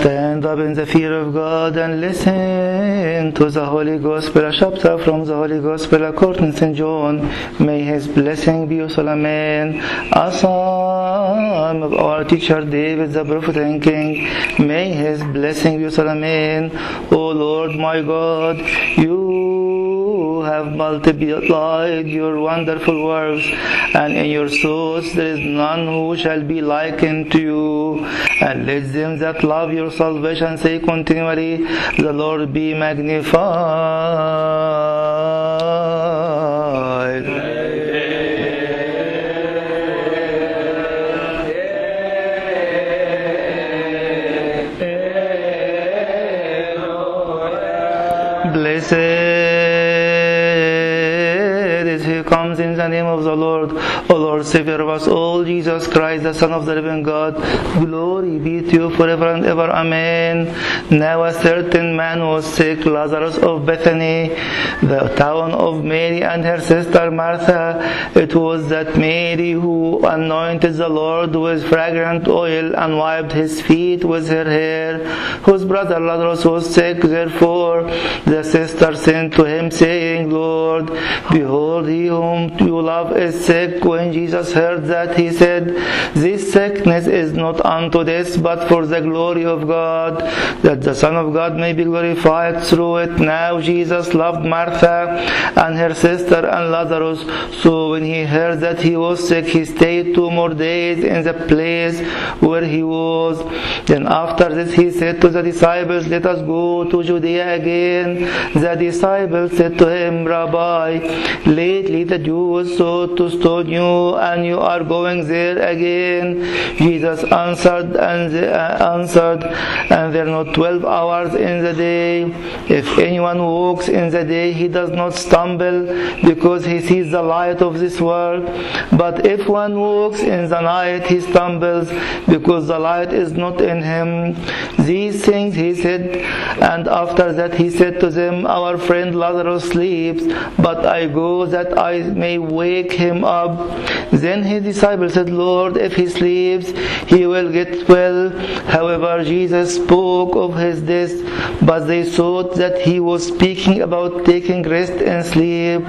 Stand up in the fear of God and listen to the Holy Gospel, a chapter from the Holy Gospel according to St. John. May His blessing be you, Amen. A psalm of our teacher David, the prophet and king. May His blessing be you, Amen. O Lord my God, have multiplied your wonderful works, and in your source there is none who shall be likened to you. And let them that love your salvation say continually, The Lord be magnified. Comes in the name of the Lord. O Lord, Savior of us all, Jesus Christ, the Son of the living God. Glory be to you forever and ever. Amen. Now a certain man was sick, Lazarus of Bethany, the town of Mary and her sister Martha. It was that Mary who anointed the Lord with fragrant oil and wiped his feet with her hair, whose brother Lazarus was sick. Therefore, the sister sent to him, saying, Lord, behold, he whom you love is sick. When Jesus heard that, he said, This sickness is not unto death, but for the glory of God, that the Son of God may be glorified through it. Now Jesus loved Martha and her sister and Lazarus. So when he heard that he was sick, he stayed two more days in the place where he was. Then after this, he said to the disciples, Let us go to Judea again. The disciples said to him, Rabbi, lately the Jews sought to stone you, and you are going there again. Jesus answered and uh, answered, and there are not twelve hours in the day. If anyone walks in the day, he does not stumble because he sees the light of this world. But if one walks in the night, he stumbles because the light is not in him. These things he said, and after that he said to them, Our friend Lazarus sleeps, but I go that I may wake him up. Then his disciples said, Lord, if he sleeps, he will get well. However, Jesus spoke of his death, but they thought that he was speaking about taking rest and sleep.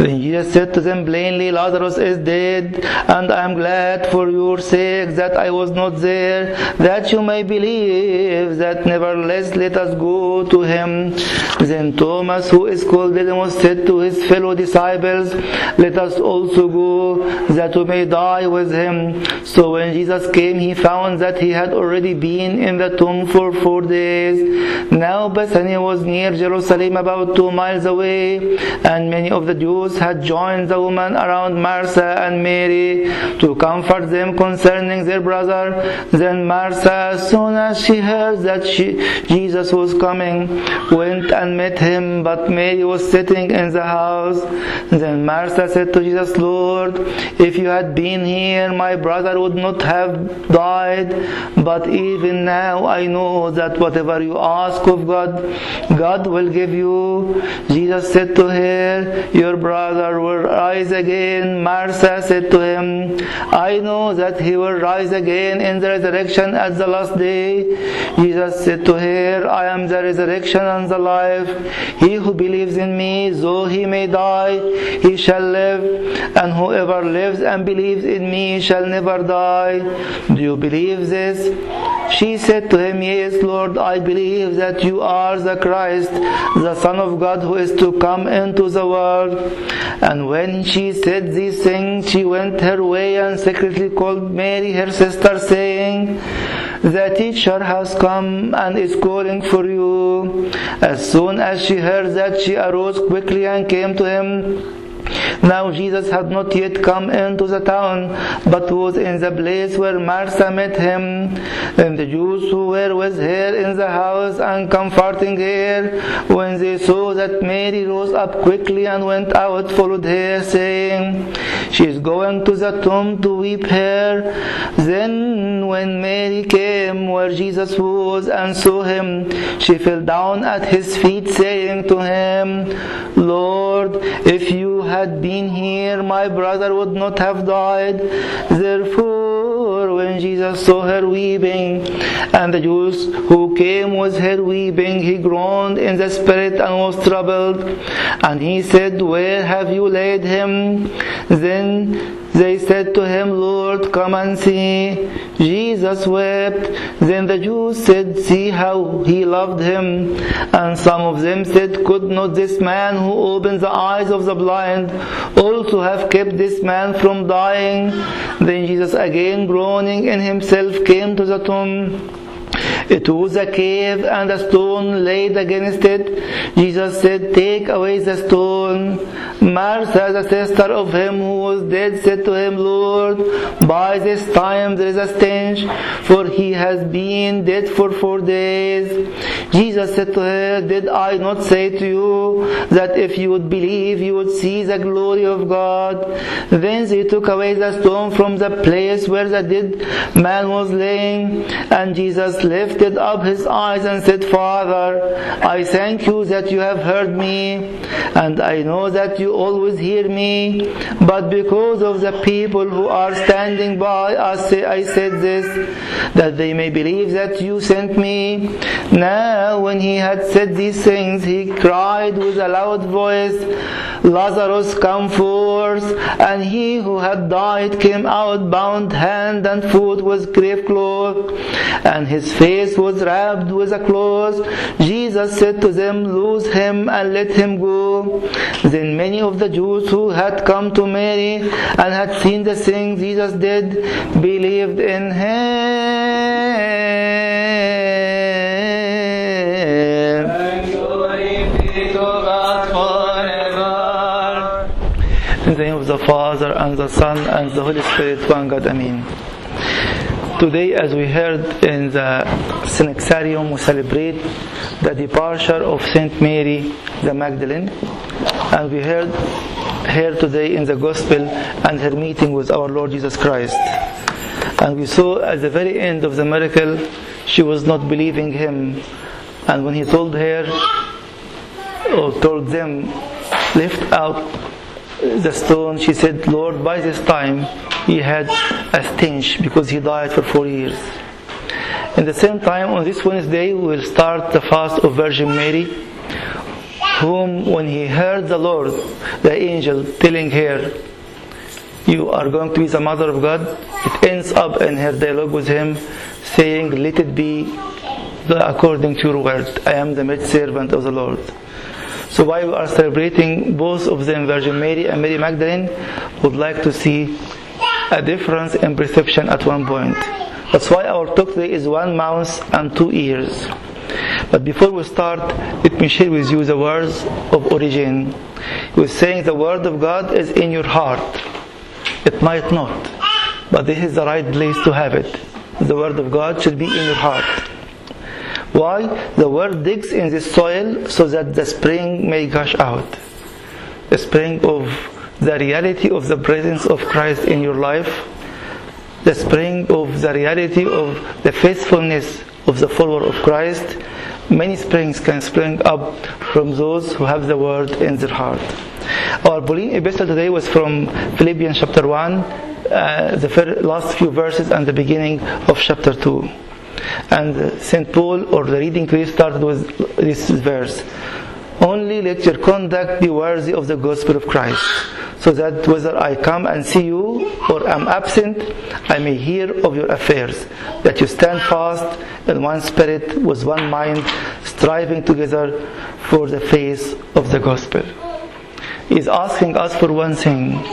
Then Jesus said to them plainly, Lazarus is dead, and I am glad for your sake that I was not there, that you may believe that nevertheless let us go to him. Then Thomas, who is called Didymus, said to his fellow disciples, Let us also go, that we may die with him. So when Jesus came, he found that he had already been in the tomb for four days. Now Bethany was near Jerusalem, about two miles away, and many of the Jews had joined the woman around Martha and Mary to comfort them concerning their brother. Then Martha, as soon as she heard that she, Jesus was coming, went and met him, but Mary was sitting in the house. Then Martha said to Jesus, Lord, if you had been here, my brother would not have died. But even now I know that whatever you ask of God, God will give you. Jesus said to her, Your brother will rise again. Martha said to him, I know that he will rise again in the resurrection at the last day. Jesus said to her, I am the resurrection and the life. He who believes in me, though he may die, he shall live. And whoever lives and believes in me shall never die. Do you believe this? She said to him, Yes, Lord, I believe that you are the Christ, the Son of God who is to come into the world. And when she said these things, she went her way and secretly called Mary, her sister, saying, The teacher has come and is calling for you. As soon as she heard that, she arose quickly and came to him. Now Jesus had not yet come into the town, but was in the place where Martha met him. And the Jews who were with her in the house and comforting her, when they saw that Mary rose up quickly and went out, followed her, saying, She is going to the tomb to weep her. Then when Mary came where Jesus was and saw him, she fell down at his feet, saying to him, Lord, if you had been here, my brother would not have died. Therefore, when Jesus saw her weeping, and the Jews who came with her weeping, he groaned in the spirit and was troubled. And he said, Where have you laid him? Then they said to him, Lord, come and see. Jesus wept. Then the Jews said, See how he loved him. And some of them said, Could not this man who opened the eyes of the blind also have kept this man from dying? Then Jesus, again groaning in himself, came to the tomb. It was a cave and a stone laid against it. Jesus said, Take away the stone. Martha, the sister of him who was dead, said to him, Lord, by this time there is a stench, for he has been dead for four days. Jesus said to her, Did I not say to you that if you would believe, you would see the glory of God? Then they took away the stone from the place where the dead man was laying, and Jesus lifted up his eyes and said, Father, I thank you that you have heard me, and I know that you always hear me, but because of the people who are standing by, say, I said this, that they may believe that you sent me. Now, when he had said these things, he cried with a loud voice, Lazarus, come forth. And he who had died came out, bound hand and foot with grave cloth, and his face was wrapped with a cloth. Jesus said to them, Loose him and let him go. Then many of the Jews who had come to Mary and had seen the things Jesus did believed in him. The name of the Father and the Son and the Holy Spirit, one God, Amen. Today, as we heard in the Synaxarium, we celebrate the departure of Saint Mary the Magdalene, and we heard her today in the Gospel and her meeting with our Lord Jesus Christ. And we saw at the very end of the miracle, she was not believing him, and when he told her or told them, lift out the stone, she said, Lord, by this time he had a stench because he died for four years. In the same time, on this Wednesday, we will start the fast of Virgin Mary, whom, when he heard the Lord, the angel telling her, You are going to be the mother of God, it ends up in her dialogue with him, saying, Let it be according to your word. I am the maid servant of the Lord. So while we are celebrating both of them, Virgin Mary and Mary Magdalene, would like to see a difference in perception at one point. That's why our talk today is one mouth and two ears. But before we start, let me share with you the words of Origen. He was saying the word of God is in your heart. It might not, but this is the right place to have it. The word of God should be in your heart. Why? The word digs in the soil so that the spring may gush out. The spring of the reality of the presence of Christ in your life, the spring of the reality of the faithfulness of the follower of Christ. Many springs can spring up from those who have the word in their heart. Our Pauline epistle today was from Philippians chapter 1, uh, the last few verses and the beginning of chapter 2. And uh, St. Paul, or the reading priest, started with this verse Only let your conduct be worthy of the gospel of Christ, so that whether I come and see you or am absent, I may hear of your affairs, that you stand fast in one spirit, with one mind, striving together for the faith of the gospel. He is asking us for one thing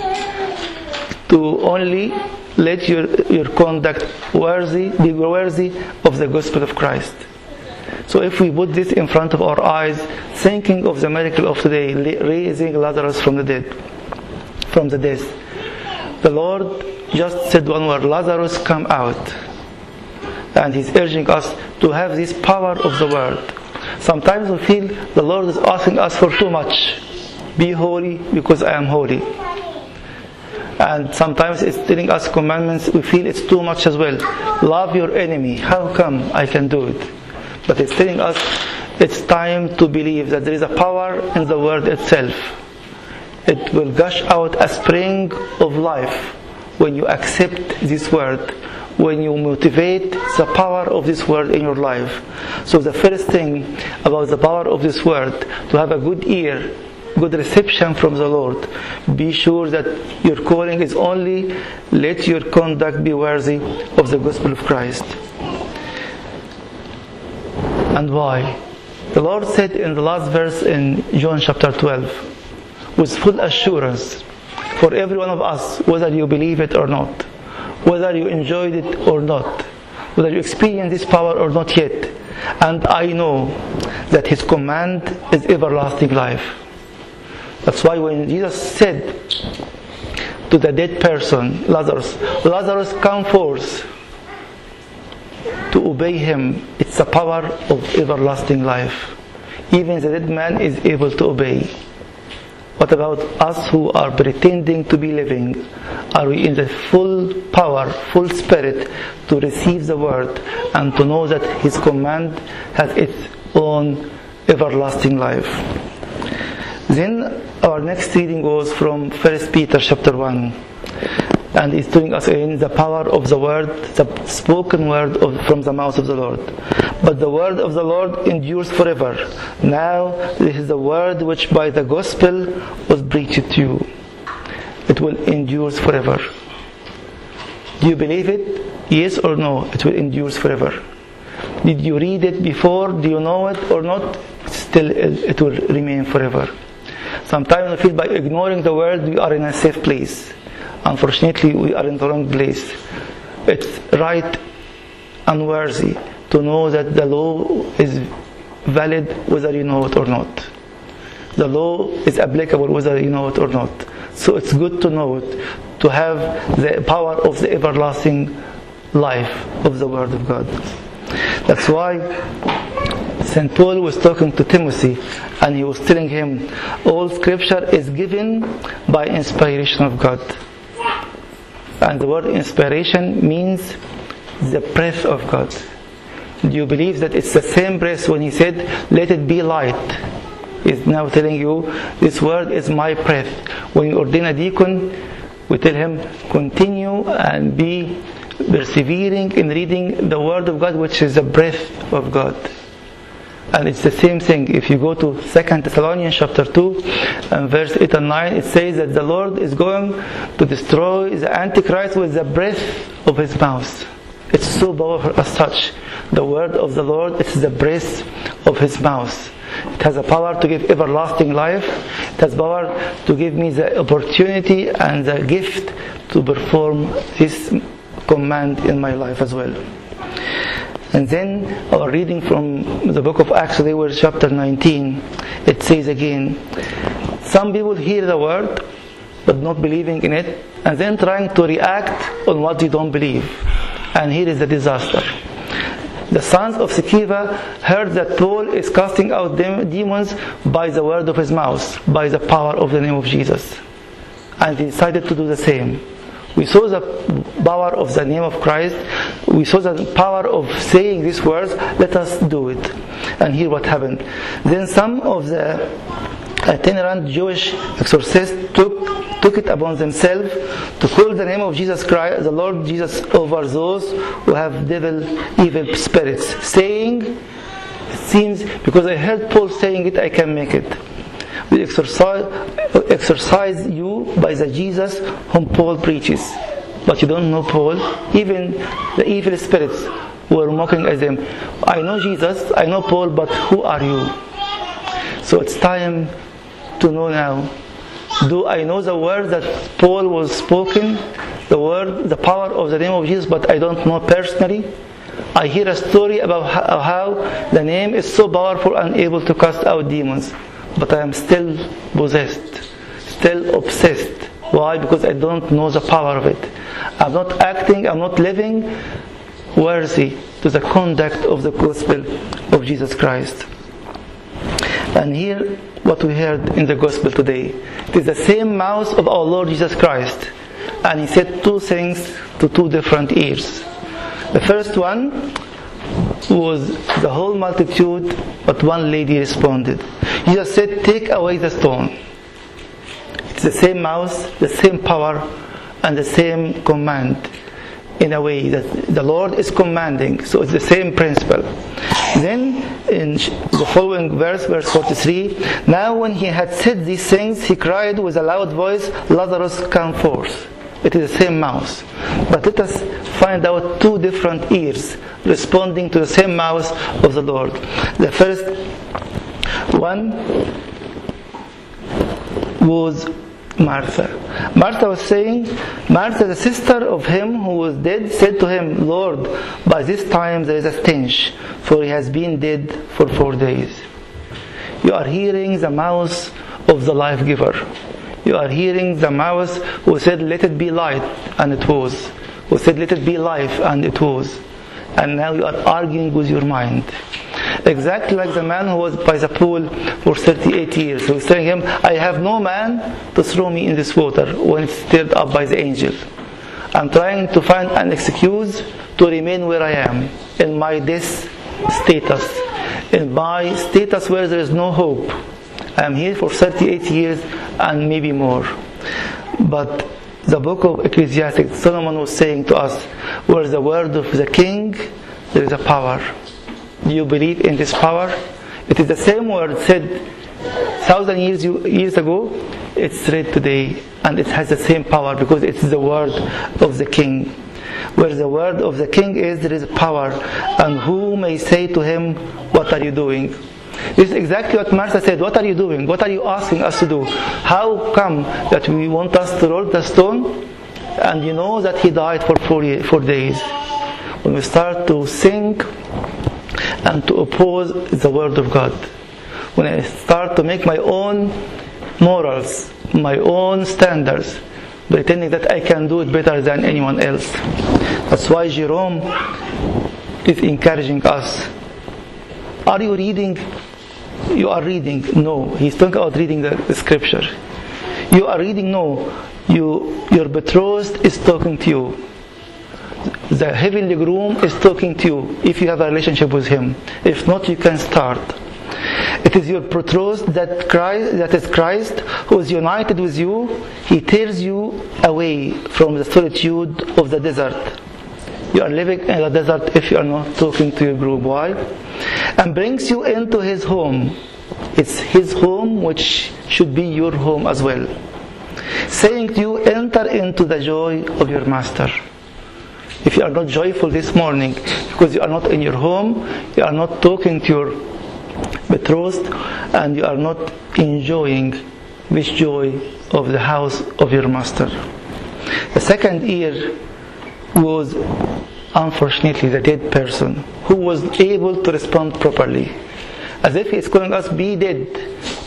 to only let your, your conduct worthy be worthy of the gospel of Christ. So if we put this in front of our eyes, thinking of the miracle of today, raising Lazarus from the dead, from the death, the Lord just said one word, Lazarus, come out. And He's urging us to have this power of the word. Sometimes we feel the Lord is asking us for too much. Be holy because I am holy and sometimes it's telling us commandments we feel it's too much as well. Love your enemy. How come i can do it? But it's telling us it's time to believe that there is a power in the word itself. It will gush out a spring of life when you accept this word when you motivate the power of this word in your life. So the first thing about the power of this word, to have a good ear, good reception from the Lord, be sure that your calling is only let your conduct be worthy of the gospel of Christ. And why? The Lord said in the last verse in John chapter 12, with full assurance for every one of us, whether you believe it or not, whether you enjoyed it or not, whether you experience this power or not yet. And I know that His command is everlasting life. That's why when Jesus said to the dead person, Lazarus, Lazarus, come forth to obey him, it's the power of everlasting life. Even the dead man is able to obey. What about us who are pretending to be living? Are we in the full power, full spirit to receive the word and to know that His command has its own everlasting life? Then our next reading was from 1 Peter chapter 1 and it's telling us in the power of the word, the spoken word of, from the mouth of the Lord. But the word of the Lord endures forever. Now, this is the word which by the gospel was preached to you. It will endure forever. Do you believe it? Yes or no? It will endure forever. Did you read it before? Do you know it or not? Still, it will remain forever. Sometimes we feel by ignoring the word, we are in a safe place. Unfortunately, we are in the wrong place. It's right and worthy to know that the law is valid whether you know it or not. The law is applicable whether you know it or not. So it's good to know it, to have the power of the everlasting life of the Word of God. That's why St. Paul was talking to Timothy and he was telling him, All scripture is given by inspiration of God. And the word inspiration means the breath of God. Do you believe that it's the same breath when he said, Let it be light? He's now telling you, This word is my breath. When you ordain a deacon, we tell him, Continue and be persevering in reading the word of God, which is the breath of God. And it's the same thing. If you go to 2 Thessalonians chapter 2 and verse 8 and 9, it says that the Lord is going to destroy the Antichrist with the breath of his mouth. It's so powerful as such. The word of the Lord is the breath of his mouth. It has a power to give everlasting life. It has power to give me the opportunity and the gift to perform this command in my life as well. And then our reading from the book of Acts, they were chapter 19, it says again, some people hear the word but not believing in it, and then trying to react on what they don't believe. And here is the disaster. The sons of Sceva heard that Paul is casting out demons by the word of his mouth, by the power of the name of Jesus. And they decided to do the same. We saw the power of the name of Christ. We saw the power of saying these words. Let us do it. And hear what happened. Then some of the itinerant Jewish exorcists took, took it upon themselves to call the name of Jesus Christ, the Lord Jesus, over those who have devil, evil spirits, saying, it seems, because I heard Paul saying it, I can make it. We exercise, exercise you by the Jesus whom Paul preaches. But you don't know Paul. Even the evil spirits were mocking at them. I know Jesus, I know Paul, but who are you? So it's time to know now. Do I know the word that Paul was spoken? The word, the power of the name of Jesus, but I don't know personally? I hear a story about how the name is so powerful and able to cast out demons but I am still possessed, still obsessed. Why? Because I don't know the power of it. I'm not acting, I'm not living worthy to the conduct of the gospel of Jesus Christ. And here, what we heard in the gospel today, it is the same mouth of our Lord Jesus Christ. And he said two things to two different ears. The first one was the whole multitude, but one lady responded. Jesus said, Take away the stone. It's the same mouth, the same power, and the same command. in a way that the Lord is commanding. So it's the same principle. Then in the following verse, verse 43, now when he had said these things, he cried with a loud voice, Lazarus, come forth. It is the same mouth. But let us find out two different ears responding to the same mouth of the Lord. The first one was Martha. Martha was saying, Martha, the sister of him who was dead, said to him, Lord, by this time there is a stench, for he has been dead for four days. You are hearing the mouth of the life giver. You are hearing the mouth who said, Let it be light, and it was. Who said, Let it be life, and it was. And now you are arguing with your mind. Exactly like the man who was by the pool for 38 years, who was telling him, I have no man to throw me in this water when stirred up by the angel. I'm trying to find an excuse to remain where I am, in my this status, in my status where there is no hope. I'm here for 38 years and maybe more. But the book of Ecclesiastes, Solomon was saying to us, where the word of the king, there is a power. Do you believe in this power? It is the same word said thousand years years ago. It's read today, and it has the same power because it's the word of the king. Where the word of the king is, there is power, and who may say to him, "What are you doing?" This is exactly what Martha said. What are you doing? What are you asking us to do? How come that we want us to roll the stone, and you know that he died for four, days? When we start to think and to oppose the word of God. When I start to make my own morals, my own standards, pretending that I can do it better than anyone else. That's why Jerome is encouraging us. Are you reading? You are reading? No. He's talking about reading the, the scripture. You are reading? No. You, your betrothed is talking to you the heavenly groom is talking to you if you have a relationship with him. If not, you can start. It is your betrothed that Christ, that is Christ, who is united with you. He tears you away from the solitude of the desert. You are living in the desert if you are not talking to your groom. Why? And brings you into his home. It's his home which should be your home as well. Saying to you, enter into the joy of your master. If you are not joyful this morning because you are not in your home, you are not talking to your betrothed, and you are not enjoying this joy of the house of your master. The second ear was unfortunately the dead person who was able to respond properly. As if he is calling us, be dead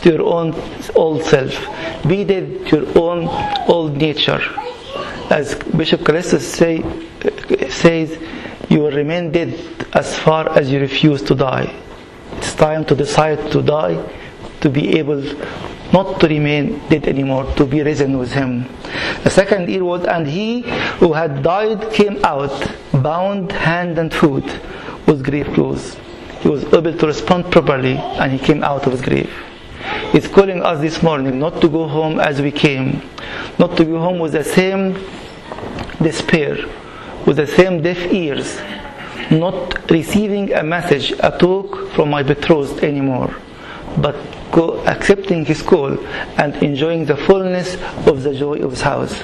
to your own old self, be dead to your own old nature. As Bishop Kallistos say, says, you will remain dead as far as you refuse to die. It's time to decide to die, to be able not to remain dead anymore, to be risen with him. The second ear was, and he who had died came out, bound hand and foot, with grave clothes. He was able to respond properly, and he came out of his grave. He's calling us this morning not to go home as we came, not to go home with the same despair, with the same deaf ears, not receiving a message, a talk from my betrothed anymore, but accepting his call and enjoying the fullness of the joy of his house.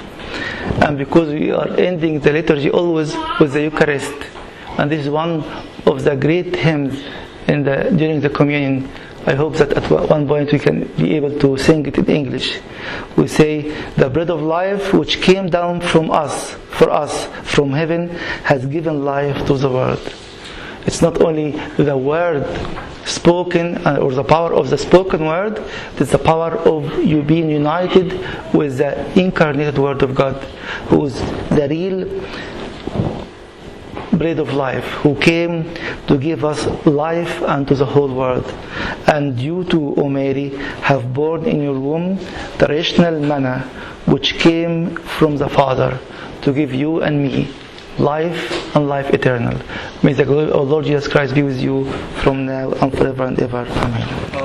And because we are ending the liturgy always with the Eucharist, and this is one of the great hymns in the, during the communion. I hope that at one point we can be able to sing it in English. We say, The bread of life which came down from us, for us, from heaven, has given life to the world. It's not only the word spoken uh, or the power of the spoken word, it's the power of you being united with the incarnated word of God, who's the real bread of life, who came to give us life unto the whole world. And you too, O Mary, have borne in your womb the rational manna which came from the Father to give you and me life and life eternal. May the glory of Lord Jesus Christ be with you from now and forever and ever. Amen.